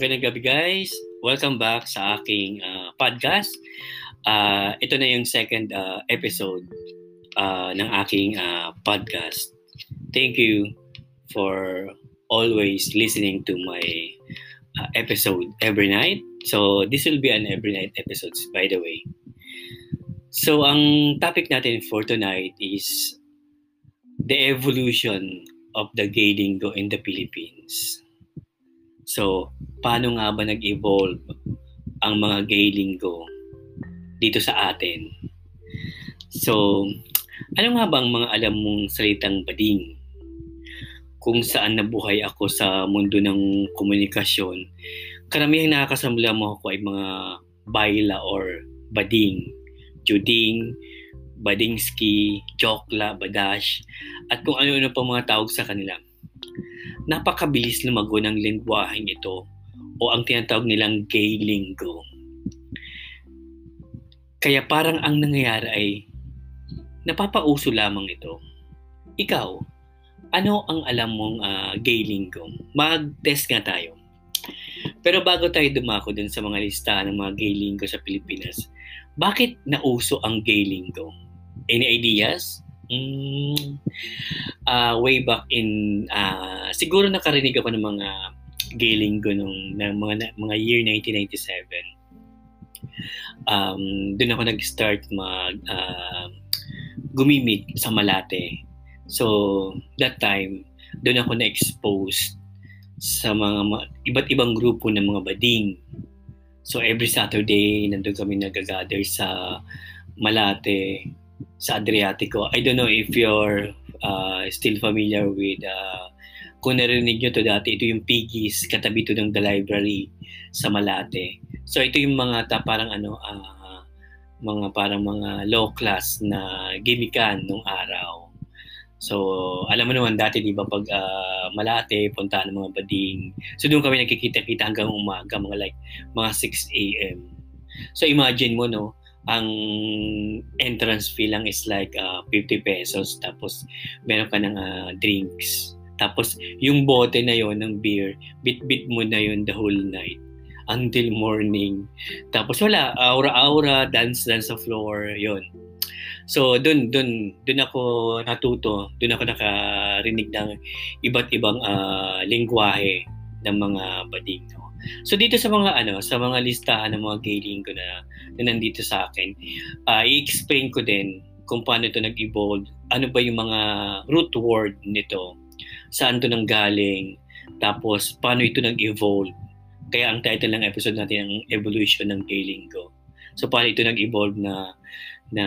Magandang gabi guys. Welcome back sa aking uh, podcast. Uh, ito na yung second uh, episode uh, ng aking uh, podcast. Thank you for always listening to my uh, episode every night. So this will be an every night episodes by the way. So ang topic natin for tonight is the evolution of the gay lingo in the Philippines. So, paano nga ba nag-evolve ang mga gay linggo dito sa atin? So, ano nga ba ang mga alam mong salitang bading? Kung saan nabuhay ako sa mundo ng komunikasyon, karamihang nakakasamla mo ako ay mga bayla or bading, juding, badingski, chokla, badash, at kung ano-ano pa mga tawag sa kanila napakabilis lumago ng lingwaheng ito o ang tinatawag nilang gay lingo. Kaya parang ang nangyayari ay napapauso lamang ito. Ikaw, ano ang alam mong uh, gay lingo? Mag-test nga tayo. Pero bago tayo dumako dun sa mga listahan ng mga gay lingo sa Pilipinas, bakit nauso ang gay lingo? Any ideas? Uh, way back in uh, siguro nakarinig ako ng mga gay linggo nung ng mga mga year 1997. Um, doon ako nag-start mag uh, gumimik sa Malate. So, that time, doon ako na-expose sa mga iba't ibang grupo ng mga bading. So, every Saturday, nandun kami nag-gather sa Malate sa Adriatico. I don't know if you're uh, still familiar with uh, kung narinig nyo to dati, ito yung Piggies, katabi to ng The Library sa Malate. So ito yung mga ta, parang ano, uh, mga parang mga low class na gimikan nung araw. So, alam mo naman dati, di ba, pag uh, Malate, punta ng mga bading. So, doon kami nagkikita-kita hanggang umaga, mga like, mga 6 a.m. So, imagine mo, no, ang entrance fee lang is like uh, 50 pesos tapos meron ka ng uh, drinks. Tapos yung bote na yon ng beer bit-bit mo na yon the whole night until morning. Tapos wala aura-aura dance dance sa floor yon so dun dun dun ako natuto dun ako nakarinig ng iba't ibang uh, lingwahe ng mga bading? So dito sa mga ano, sa mga listahan ng mga gay linggo na, na nandito sa akin, uh, i-explain ko din kung paano ito nag-evolve, ano ba yung mga root word nito, saan ito nanggaling, tapos paano ito nag-evolve. Kaya ang title ng episode natin ang Evolution ng Gay Lingo. So paano ito nag-evolve na na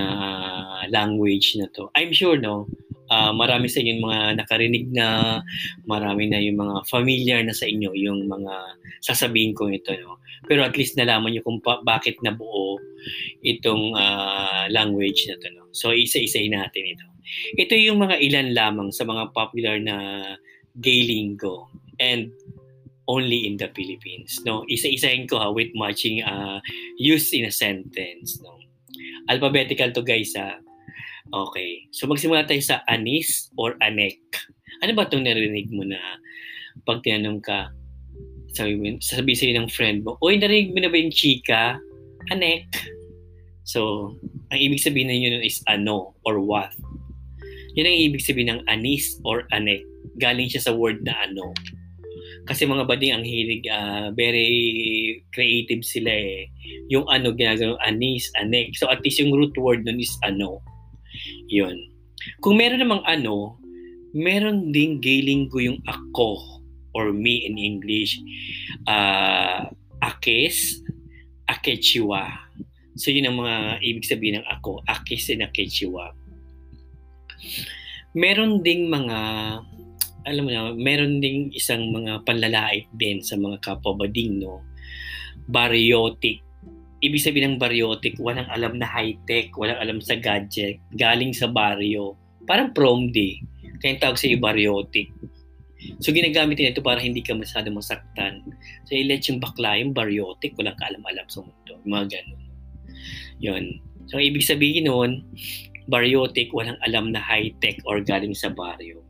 language na to. I'm sure no, uh, marami sa inyo mga nakarinig na, marami na yung mga familiar na sa inyo yung mga sasabihin ko ito. No? Pero at least nalaman nyo kung pa- bakit nabuo itong uh, language na to. No? So isa-isahin natin ito. Ito yung mga ilan lamang sa mga popular na gay lingo and only in the Philippines. No, isa-isahin ko ha with matching uh, use in a sentence. No, alphabetical to guys ha. Okay. So magsimula tayo sa anis or anek. Ano ba itong narinig mo na pag tinanong ka, sabi mo, sabi sa'yo ng friend mo, Uy, narinig mo na ba yung chika? Anek. So, ang ibig sabihin na yun is ano or what. Yan ang ibig sabihin ng anis or anek. Galing siya sa word na ano. Kasi mga bading ang hilig, uh, very creative sila eh. Yung ano ginagawa, anis, anek. So at least yung root word nun is ano. Yun. Kung meron namang ano, meron ding gay linggo yung ako or me in English. Uh, akes, akechiwa. So yun ang mga ibig sabihin ng ako, akes and akechiwa. Meron ding mga alam mo na, meron ding isang mga panlalait din sa mga kapabading, no? Bariotic ibig sabihin ng bariotic, walang alam na high-tech, walang alam sa gadget, galing sa baryo. Parang prom day. Kaya tawag sa bariotic. So ginagamit nila ito para hindi ka masyado masaktan. So ilet yung bakla, yung bariotic, walang kaalam-alam sa mundo. Mga ganun. Yun. So ibig sabihin nun, bariotic, walang alam na high-tech or galing sa baryo.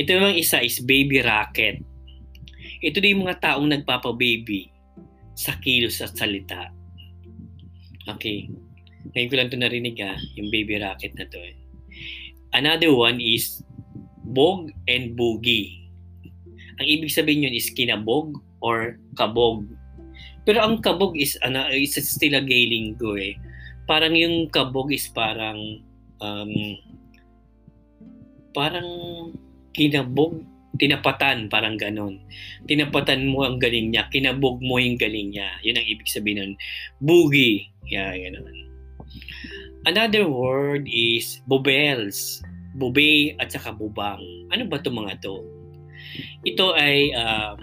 Ito yung isa is baby rocket. Ito din yung mga taong nagpapa-baby sa kilos at salita. Okay. Ngayon ko lang ito narinig ha, yung baby rocket na to. Eh. Another one is bog and boogie. Ang ibig sabihin yun is kinabog or kabog. Pero ang kabog is, ano, is still a gay lingo eh. Parang yung kabog is parang, um, parang kinabog, tinapatan, parang ganon. Tinapatan mo ang galing niya, kinabog mo yung galing niya. Yun ang ibig sabihin nun. Boogie. Yeah, ganon. Another word is bobels. Bube at saka bubang. Ano ba itong mga to? Ito ay uh,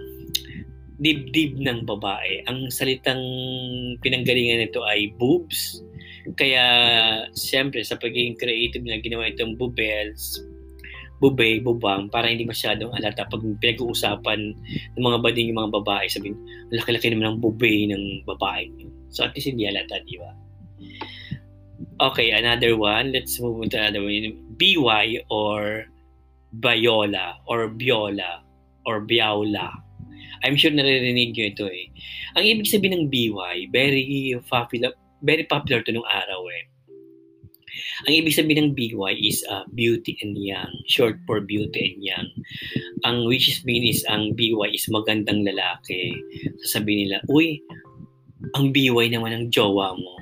dibdib ng babae. Ang salitang pinanggalingan nito ay boobs. Kaya, siyempre, sa pagiging creative na ginawa itong bubels, bube, bubang, para hindi masyadong alata pag pinag-uusapan ng mga bading yung mga babae, sabihin, laki-laki naman ng bube ng babae. So, at least hindi alata, di ba? Okay, another one. Let's move on to another one. BY or Bayola or Biola or Biaula. I'm sure naririnig nyo ito eh. Ang ibig sabihin ng BY, very popular, very popular to nung araw eh. Ang ibig sabihin ng BY is uh, beauty and young, short for beauty and young. Ang which is mean is ang BY is magandang lalaki. Sasabihin nila, uy, ang BY naman ng jowa mo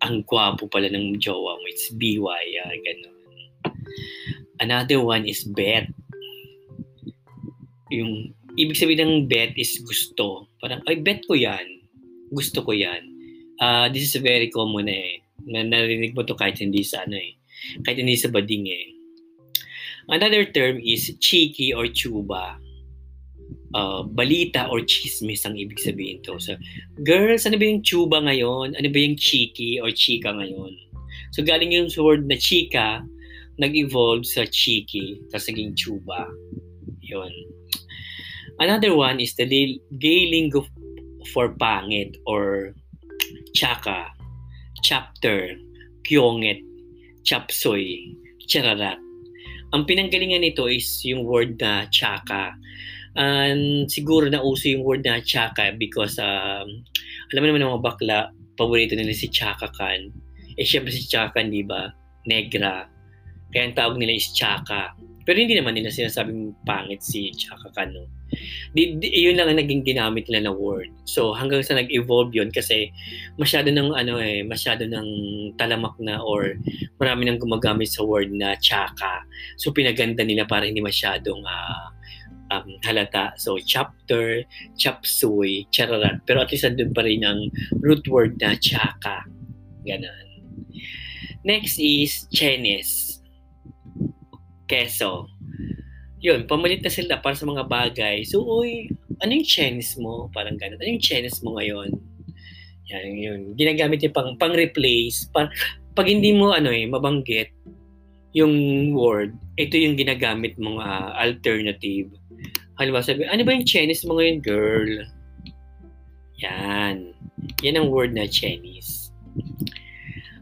ang gwapo pala ng jowa mo. It's BY, uh, ganun. Another one is bet. Yung ibig sabihin ng bet is gusto. Parang, ay, bet ko yan. Gusto ko yan. Uh, this is very common eh. Na narinig mo to kahit hindi sa ano eh. Kahit hindi sa bading eh. Another term is cheeky or chuba uh, balita or chismis ang ibig sabihin to. So, girls, ano ba yung chuba ngayon? Ano ba yung cheeky or chika ngayon? So, galing yung word na chika, nag-evolve sa cheeky, tapos naging chuba. Yun. Another one is the gay lingo for pangit or chaka, chapter, kyonget, chapsoy, chararat. Ang pinanggalingan nito is yung word na chaka And siguro na uso yung word na chaka because um, alam naman ng mga bakla, paborito nila si Chaka Khan. Eh syempre si Chaka Khan, di ba? Negra. Kaya ang tawag nila is Chaka. Pero hindi naman nila sinasabing pangit si Chaka Khan. No? Di, di, yun lang ang naging ginamit nila na word. So hanggang sa nag-evolve yun kasi masyado ng ano eh, masyado ng talamak na or marami nang gumagamit sa word na Chaka. So pinaganda nila para hindi masyadong uh, um, halata. So, chapter, chapsuy, chararat. Pero at least andun pa rin ang root word na chaka. Ganon. Next is chenis. Keso. Yun, pamalit na sila para sa mga bagay. So, uy, ano yung chenis mo? Parang ganun. Ano yung chenis mo ngayon? Yan, yun. Ginagamit yung pang, pang-replace. Pag, pag hindi mo, ano eh, mabanggit yung word, ito yung ginagamit mong uh, alternative Halimbawa sabi, ano ba yung Chinese mo ngayon, girl? Yan. Yan ang word na Chinese.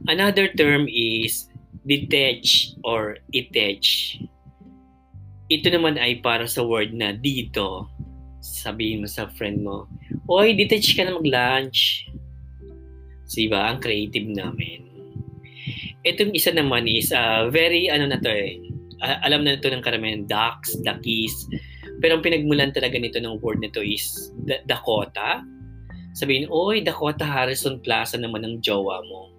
Another term is detach or itech. Ito naman ay para sa word na dito. Sabihin mo sa friend mo, Oy, detach ka na mag-lunch. Diba? Ang creative namin. Itong isa naman is uh, very, ano na to eh, uh, alam na ito ng karamihan, ducks, duckies, pero ang pinagmulan talaga nito ng word nito is D- Dakota. Sabihin, oy, Dakota Harrison Plaza naman ang jowa mo.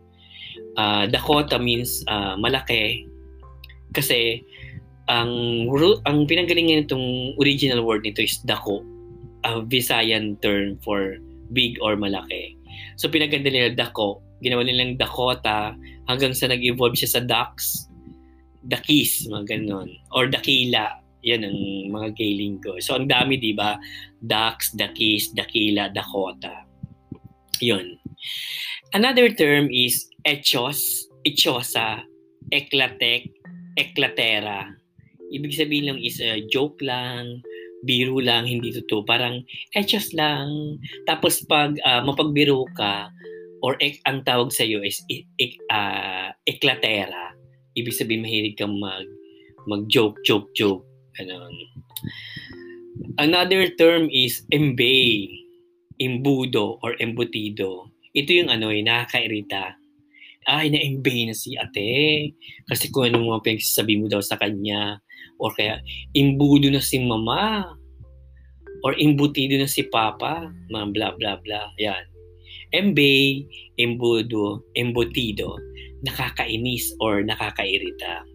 Uh, Dakota means uh, malaki. Kasi ang ang pinanggalingan nitong original word nito is Dako, a Visayan term for big or malaki. So pinaganda nila Dako, ginawa nilang Dakota hanggang sa nag-evolve siya sa Ducks, Dakis, mga ganon. Or Dakila, yan ang mga gailing ko. So, ang dami, di ba? Dax, Dakis, Dakila, Dakota. Yun. Another term is echos, echosa, eklatek, eklatera. Ibig sabihin lang is uh, joke lang, biro lang, hindi totoo. Parang echos lang. Tapos pag uh, mapagbiro ka, or ek, ang tawag sa iyo is ek, ek, uh, eklatera. Ibig sabihin mahilig kang mag mag joke joke Ganon. Another term is embay, imbudo or embutido. Ito yung ano, yung nakakairita. Ay, na-embay na si ate. Kasi kung anong mga pinagsasabi mo daw sa kanya. Or kaya, imbudo na si mama. Or imbutido na si papa. Mga bla bla bla. Yan. Embay, imbudo, embutido. Nakakainis or nakakairita.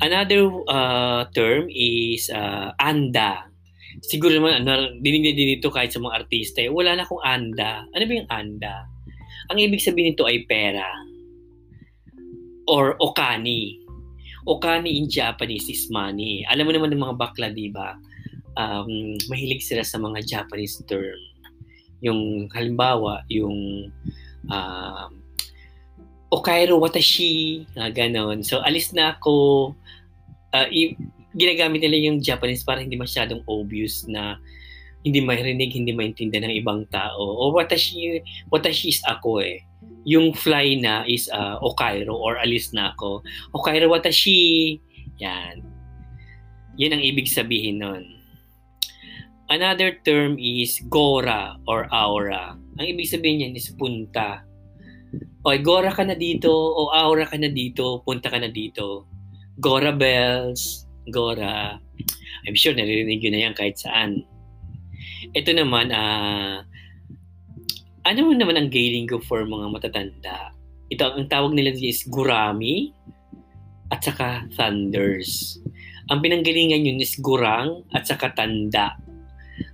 Another uh, term is uh, anda. Siguro naman, ano, dinig na din ito kahit sa mga artista. Eh, wala na akong anda. Ano ba yung anda? Ang ibig sabihin nito ay pera. Or okani. Okani in Japanese is money. Alam mo naman ng mga bakla, di ba? Um, mahilig sila sa mga Japanese term. Yung halimbawa, yung um, Okairo watashi, na ganon. So, alis na ako. Uh, i- ginagamit nila yung Japanese para hindi masyadong obvious na hindi marinig, hindi maintindihan ng ibang tao. O watashi, watashi is ako eh. Yung fly na is uh, Okairo or alis na ako. Okairo watashi. Yan. Yan ang ibig sabihin nun. Another term is Gora or Aura. Ang ibig sabihin niyan is punta o Gora ka na dito, o Aura ka na dito, punta ka na dito. Gora bells, Gora. I'm sure naririnig yun na yan kahit saan. Ito naman, ah, uh, ano naman ang gay ko for mga matatanda? Ito, ang tawag nila is gurami at saka thunders. Ang pinanggalingan yun is gurang at saka tanda.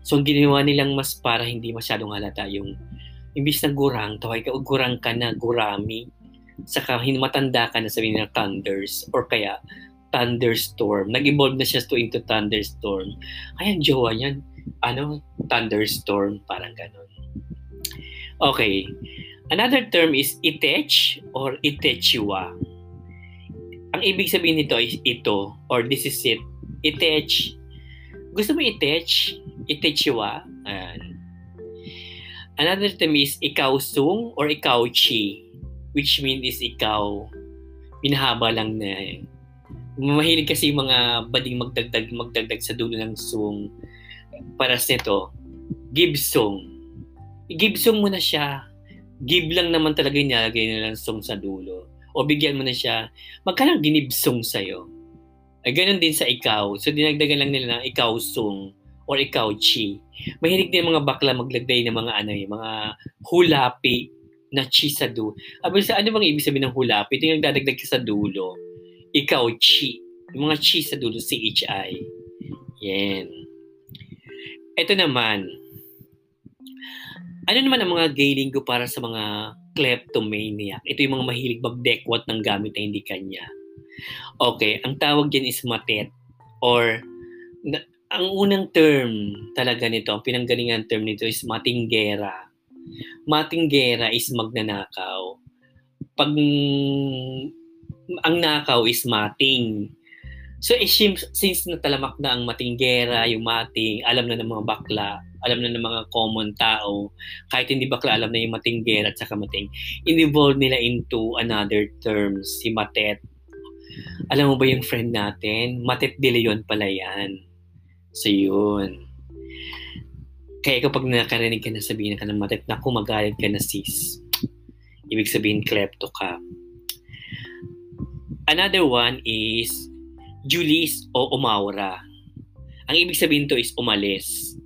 So, ang ginawa nilang mas para hindi masyadong halata yung imbis na gurang, tawag ka, gurang ka na, gurami. Saka matanda ka na sabihin na thunders or kaya thunderstorm. Nag-evolve na siya to into thunderstorm. Kaya ang jowa niyan, ano, thunderstorm, parang ganun. Okay. Another term is itech or itechua. Ang ibig sabihin nito is ito or this is it. Itech. Gusto mo itech? Itechua? Ayan. Another term is ikaw sung or ikaw chi, which means is ikaw. Pinahaba lang na eh. Mahilig kasi mga bading magdagdag magdagdag sa dulo ng sung. Para sa ito, give sung. Give sung mo na siya. Give lang naman talaga nilalagay nila ng sung sa dulo. O bigyan mo na siya. Magkano ginibsong sa'yo? Ay, ganun din sa ikaw. So, dinagdagan lang nila ng ikaw sung or ikaw, chi. Mahilig din mga bakla maglagay ng mga ano yung mga hulapi na chi sa dulo. Abi sa ano bang ibig sabihin ng hulapi? Ito yung nagdadagdag ka sa dulo. Ikaw, chi. Yung mga chi sa dulo, C-H-I. Yan. Ito naman. Ano naman ang mga gay linggo para sa mga kleptomaniac? Ito yung mga mahilig magdekwat ng gamit na hindi kanya. Okay, ang tawag dyan is matet or ang unang term talaga nito, ang pinanggalingan term nito is matinggera. Matinggera is magnanakaw. Pag ang nakaw is mating. So eh, since natalamak na ang matinggera, yung mating, alam na ng mga bakla, alam na ng mga common tao, kahit hindi bakla, alam na yung matinggera at saka mating, in-evolve nila into another term, si matet. Alam mo ba yung friend natin? Matet de Leon pala yan So, yun. Kaya kapag nakarinig ka na sabihin ka ng matit, naku, magalit ka na sis. Ibig sabihin, klepto ka. Another one is Julis o umaura. Ang ibig sabihin to is umalis.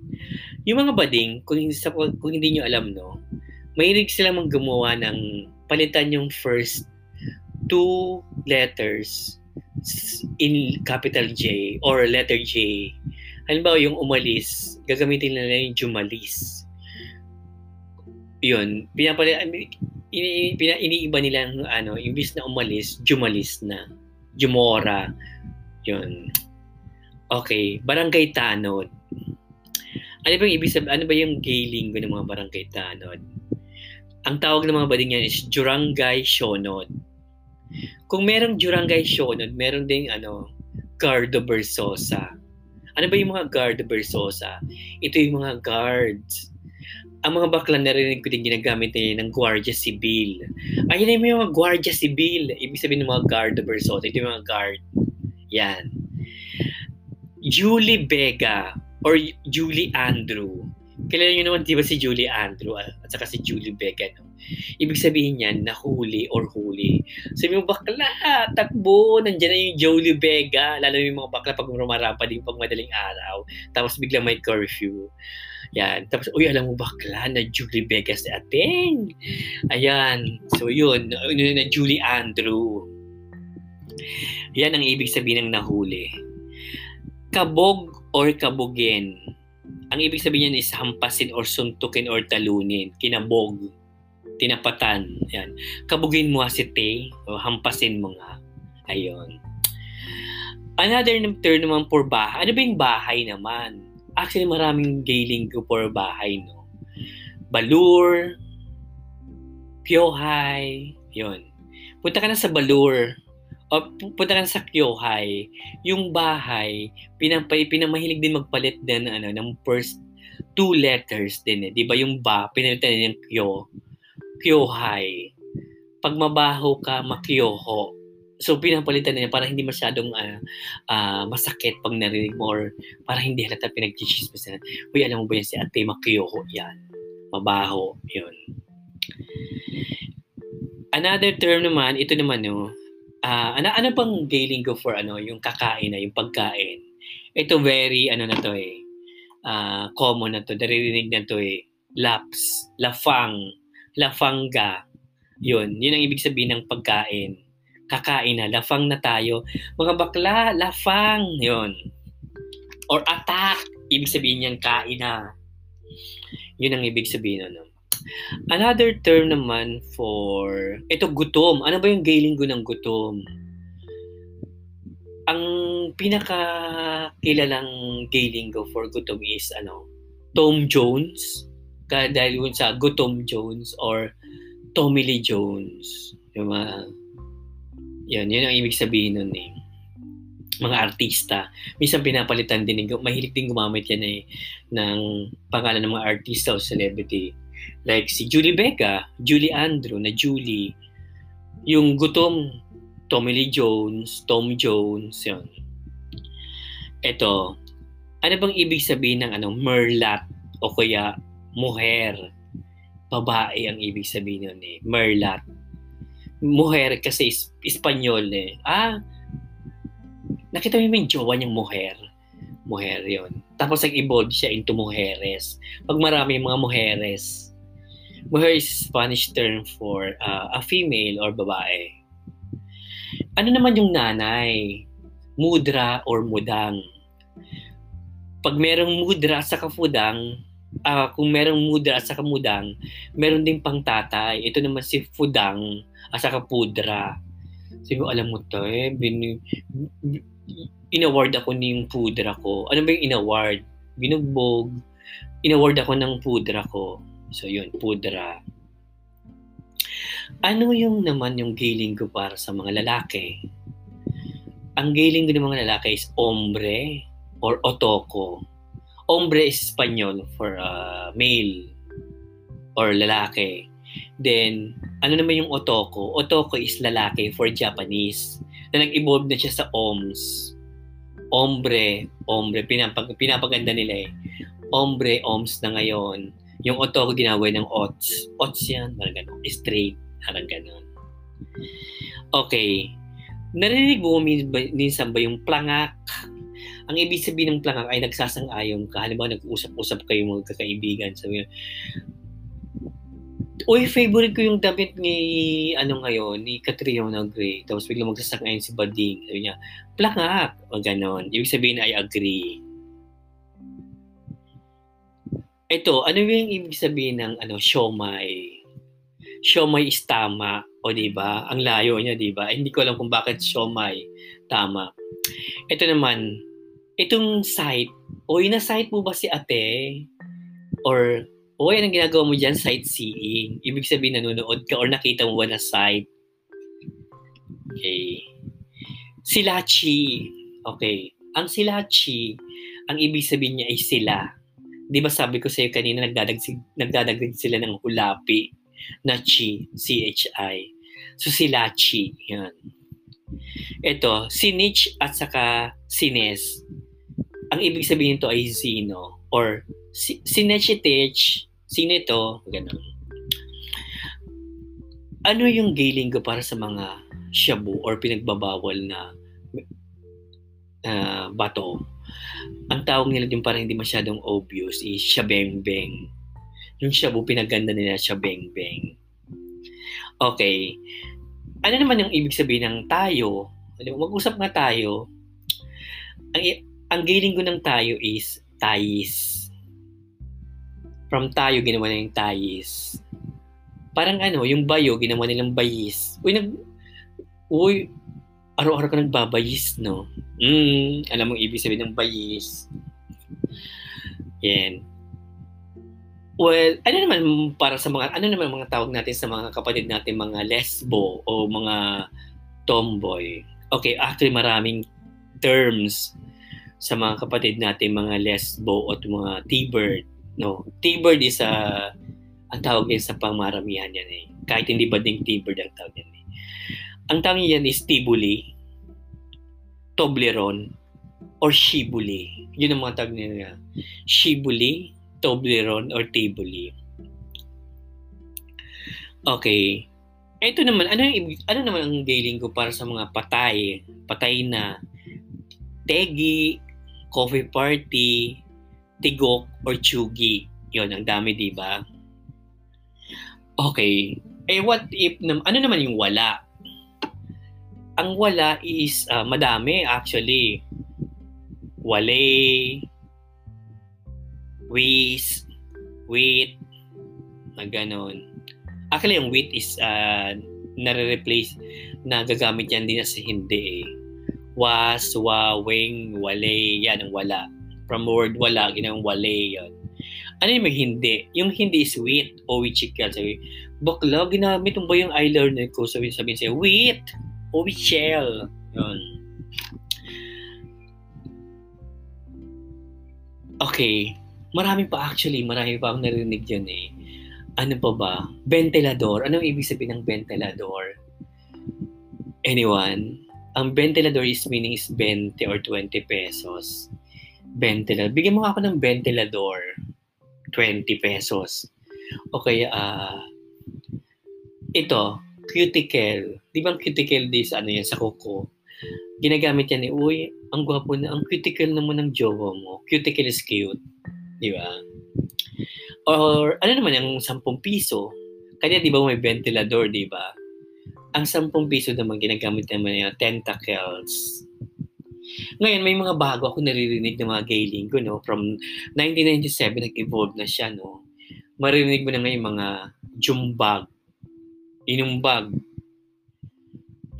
Yung mga bading, kung hindi, kung hindi nyo alam, no, mahilig sila gumawa ng palitan yung first two letters in capital J or letter J halimbawa yung umalis, gagamitin nila yung jumalis. Yun, pinapala, ini, pina, iniiba nila ng ano, imbis na umalis, jumalis na. Jumora. Yun. Okay, barangay tanod. Ano ba yung ibig sabihin, ano ba yung gay linggo ng mga barangay tanod? Ang tawag ng mga bading yan is Jurangay Shonod. Kung merong Jurangay Shonod, meron ding ano, Gardo Bersosa. Ano ba yung mga guard Versosa? Ito yung mga guards. Ang mga bakla narinig ko din ginagamit nila ng Guardia Civil. Ayun yung mga Guardia Civil. Ibig sabihin ng mga guard Versosa. Ito yung mga guard. Yan. Julie Vega or Julie Andrew. Kilala nyo naman, di ba si Julie Andrew at saka si Julie Becca, no? Ibig sabihin niyan, nahuli or huli. Sabi mo, bakla, takbo, nandiyan na yung Julie Vega. Lalo yung mga bakla pag rumarapa din pag madaling araw. Tapos biglang may curfew. Yan. Tapos, uy, alam mo bakla na Julie Vega si ating. Ayan. So. Yun na Julie Andrew. Yan ang ibig sabihin ng nahuli. Kabog or kabugin ang ibig sabihin niyan is hampasin or suntukin or talunin, kinabog, tinapatan. Yan. Kabugin mo si te, o hampasin mo nga. Ayun. Another term naman for bahay. Ano ba yung bahay naman? Actually, maraming gay linggo for bahay, no? Balur, Pyohay, yun. Punta ka na sa Balur, o punta ka sa Kyohay, yung bahay, pinapay, pinamahilig din magpalit din ano, ng first two letters din eh. Di ba yung ba, pinalitan niya yung Kyo, Kyohay. Pag mabaho ka, makyoho. So, pinapalitan niya para hindi masyadong uh, uh, masakit pag narinig mo or para hindi halata pinag-chismis na, Uy, alam mo ba yan si ate, makyoho yan. Mabaho, yun. Another term naman, ito naman, no, uh, ano, ano pang gay lingo for ano, yung kakain na, yung pagkain? Ito very, ano na to eh, uh, common na to, naririnig na to eh, laps, lafang, lafanga, yun, yun ang ibig sabihin ng pagkain. Kakain na, lafang na tayo. Mga bakla, lafang, yun. Or attack, ibig sabihin niyang kain na. Yun ang ibig sabihin, ano. Another term naman for, ito gutom. Ano ba yung gay linggo ng gutom? Ang pinaka kilalang gay linggo for gutom is ano, Tom Jones. Dahil yun sa Gutom Jones or Tommy Lee Jones. Yung mga, yan, yun ang ibig sabihin nun eh mga artista. Minsan pinapalitan din, mahilig din gumamit yan eh, ng pangalan ng mga artista o celebrity. Like si Julie Becca, Julie Andrew na Julie, yung gutom, Tommy Lee Jones, Tom Jones, yun. Ito, ano bang ibig sabihin ng ano, merlat o kaya muher? Babae ang ibig sabihin nun eh, merlat. Muher kasi is, Espanyol eh. Ah, nakita mo yung jowa niyang muher. Muher yon. Tapos nag-evolve siya into mujeres. Pag marami mga mujeres, Mujer is Spanish term for uh, a female or babae. Ano naman yung nanay? Mudra or mudang. Pag merong mudra sa kafudang, uh, kung merong mudra sa kamudang, meron din pang tatay. Ito naman si fudang at saka pudra. Siguro alam mo to eh, bin, in-award ako ng pudra ko. Ano ba yung in-award? Binugbog. In-award ako ng pudra ko. So yun, pudra. Ano yung naman yung gailing ko para sa mga lalaki? Ang gailing ko ng mga lalaki is ombre or otoko. Ombre is Espanyol for uh, male or lalaki. Then, ano naman yung otoko? Otoko is lalaki for Japanese na nag-evolve na siya sa OMS. Ombre, ombre, pinapag, pinapaganda nila eh. Ombre, OMS na ngayon yung auto ko ginaway ng ots. Ots yan, parang gano'n. Straight, parang gano'n. Okay. Narinig mo minsan ba yung plangak? Ang ibig sabihin ng plangak ay nagsasang-ayon ka. Halimbawa, nag-usap-usap kayo mga kakaibigan. Sabi nyo, Uy, favorite ko yung damit ni, ano ngayon, ni Catriona Gray. Tapos biglang magsasang-ayon si Bading. Sabi niya, plangak. O ganon. Ibig sabihin, I agree ito, ano yung ibig sabihin ng ano, siomay? Siomay is tama, o di ba? Ang layo niya, di ba? Hindi ko alam kung bakit siomay tama. Ito naman, itong site, o na-site mo ba si ate? Or, o yan ang ginagawa mo dyan, sightseeing. Ibig sabihin, nanonood ka or nakita mo ba na site? Okay. Silachi. Okay. Ang silachi, ang ibig sabihin niya ay sila di ba sabi ko sa iyo kanina nagdadagdag, nagdadagdag sila ng hulapi na chi, C-H-I. So sila chi, yan. Ito, si Niche at saka si Nes. ang ibig sabihin to ay sino or si, sinechitich, sino ito, ganun. Ano yung gay linggo para sa mga shabu or pinagbabawal na uh, bato? Ang tawag nila yung parang hindi masyadong obvious is shabeng-beng. Yung shabu, pinaganda nila shabeng-beng. Okay. Ano naman yung ibig sabihin ng tayo? Mag-usap nga tayo. Ang, ang giling ko ng tayo is tayis. From tayo, ginawa na yung tayis. Parang ano, yung bayo, ginawa nilang bayis. Uy, nag... Uy, araw-araw ka nagbabayis, no? Mm, alam mong ibig sabihin ng bayis. Yan. Well, ano naman para sa mga, ano naman mga tawag natin sa mga kapatid natin, mga lesbo o mga tomboy? Okay, actually maraming terms sa mga kapatid natin, mga lesbo o mga T-bird. No? T-bird is a, uh, ang tawag yan sa pangmaramihan yan eh. Kahit hindi ba ding T-bird ang tawag yan eh. Ang tawag yan is Tibuli, Toblerone, or Shibuli. Yun ang mga tawag nila. Shibuli, Toblerone or Tivoli. Okay. Ito naman, ano yung ano naman ang gailing ko para sa mga patay, patay na tegi, coffee party, tigok or chugi. 'Yon, ang dami, 'di ba? Okay. Eh what if ano naman yung wala? Ang wala is uh, madami actually. Wale, with, with, na ganon. Actually, yung with is uh, nare-replace, na gagamit yan din sa hindi eh. Was, wa, wing, wale, yan ang wala. From word wala, ginawang wale yan. Ano yung hindi? Yung hindi is with o with chicken. Sabi, bakla, ginamit mo ba yung eyeliner ko? Sabi, sabi siya, with o with shell. Yun. Okay. Marami pa actually, marami pa akong narinig dyan eh. Ano pa ba? Ventilador. Ano ibig sabihin ng ventilador? Anyone? Ang ventilador is meaning is 20 or 20 pesos. Ventilador. Bigyan mo ako ng ventilador. 20 pesos. Okay, ah... Uh, ito, cuticle. Di ba ang cuticle this, ano yan, sa kuko? Ginagamit yan eh, uy, ang gwapo na, ang cuticle naman ng jowa mo. Cuticle is cute. Di ba? Or ano naman yung 10 piso? Kanya di ba may ventilador, di ba? Ang 10 piso naman ginagamit naman yung tentacles. Ngayon, may mga bago ako naririnig ng mga gay linggo, no? From 1997, nag-evolve na siya, no? Maririnig mo na ngayon mga jumbag, inumbag.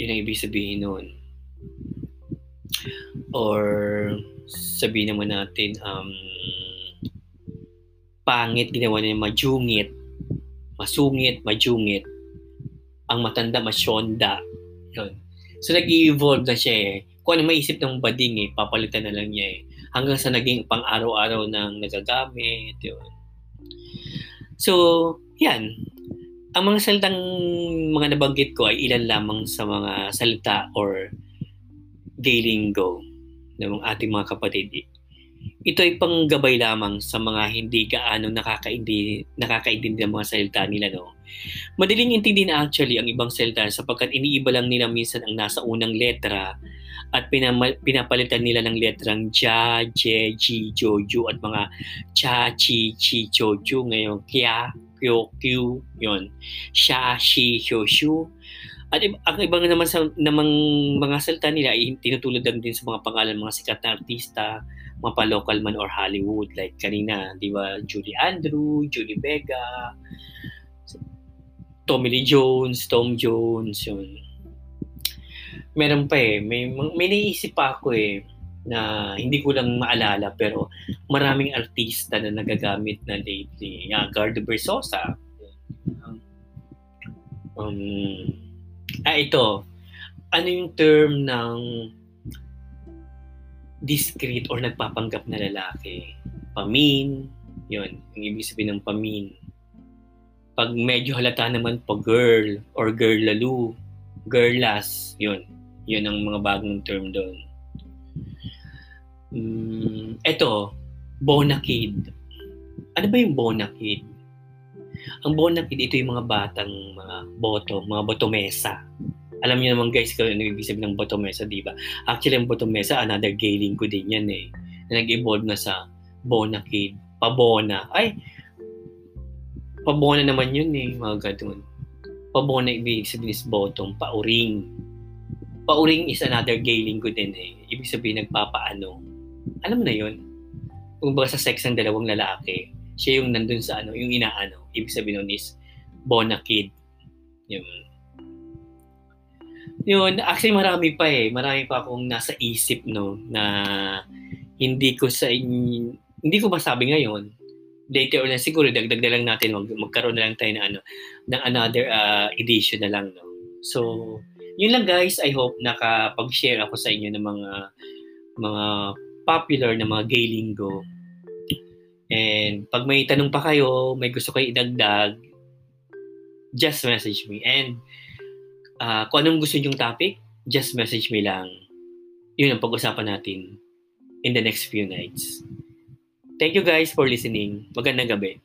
Yun ang ibig sabihin nun. Or sabihin naman natin, um, pangit, ginawa niya majungit, masungit, majungit, ang matanda, masyonda. Yun. So, nag-evolve na siya eh. Kung ano maisip ng bading eh, papalitan na lang niya eh. Hanggang sa naging pang-araw-araw ng nagagamit. Yun. So, yan. Ang mga salitang mga nabanggit ko ay ilan lamang sa mga salita or gay ng ating mga kapatid ito ay panggabay lamang sa mga hindi gaano nakakaindi, nakakaintindi ng mga salita nila. No? Madaling intindihin actually ang ibang salita sapagkat iniiba lang nila minsan ang nasa unang letra at pinama, pinapalitan nila ng letrang ja, je, ji, jo, ju at mga cha, chi, chi, cho, ju. Ngayon, kya, kyo, kyu, yon sha, shi, hyo, shu. At ang ibang naman sa namang mga salita nila ay tinutulad lang din sa mga pangalan mga sikat na artista, mapa-local man or Hollywood. Like kanina, di ba, Julie Andrew, Julie Vega, Tommy Lee Jones, Tom Jones, yun. Meron pa eh. May, may naisip pa ako eh na hindi ko lang maalala pero maraming artista na nagagamit na lately. Yeah, Gardo Bersosa. Um, ah, ito. Ano yung term ng discreet or nagpapanggap na lalaki. Pamin, yun, ang ibig sabihin ng pamin. Pag medyo halata naman pa girl or girl lalu, girlas, yun. Yun ang mga bagong term doon. Mm, eto, Bonakid. Ano ba yung Bonakid? Ang Bonakid, ito yung mga batang mga boto, mga botomesa. Alam niyo naman guys kung ano ibig sabihin ng botomesa, di ba? Actually, ang botomesa, another gay ko din yan eh. Na nag-evolve na sa Bonakid. Pabona. Ay, pabona naman yun eh, mga ganun. Pabona ibig sabihin is bottom, pauring. Pauring is another gay ko din eh. Ibig sabihin nagpapaano. Alam mo na yun? Kung ba sa sex ng dalawang lalaki, siya yung nandun sa ano, yung inaano. Ibig sabihin nun is bona kid. Yun. Yun, actually marami pa eh. Marami pa akong nasa isip no na hindi ko sa hindi ko masabi ngayon. Later on siguro dagdag na lang natin mag, magkaroon na lang tayo na ano ng another uh, edition na lang no. So, yun lang guys. I hope nakapag-share ako sa inyo ng mga mga popular na mga gay lingo. And pag may tanong pa kayo, may gusto kayo idagdag, just message me. And uh, kung anong gusto nyong topic, just message me lang. Yun ang pag-usapan natin in the next few nights. Thank you guys for listening. Magandang gabi.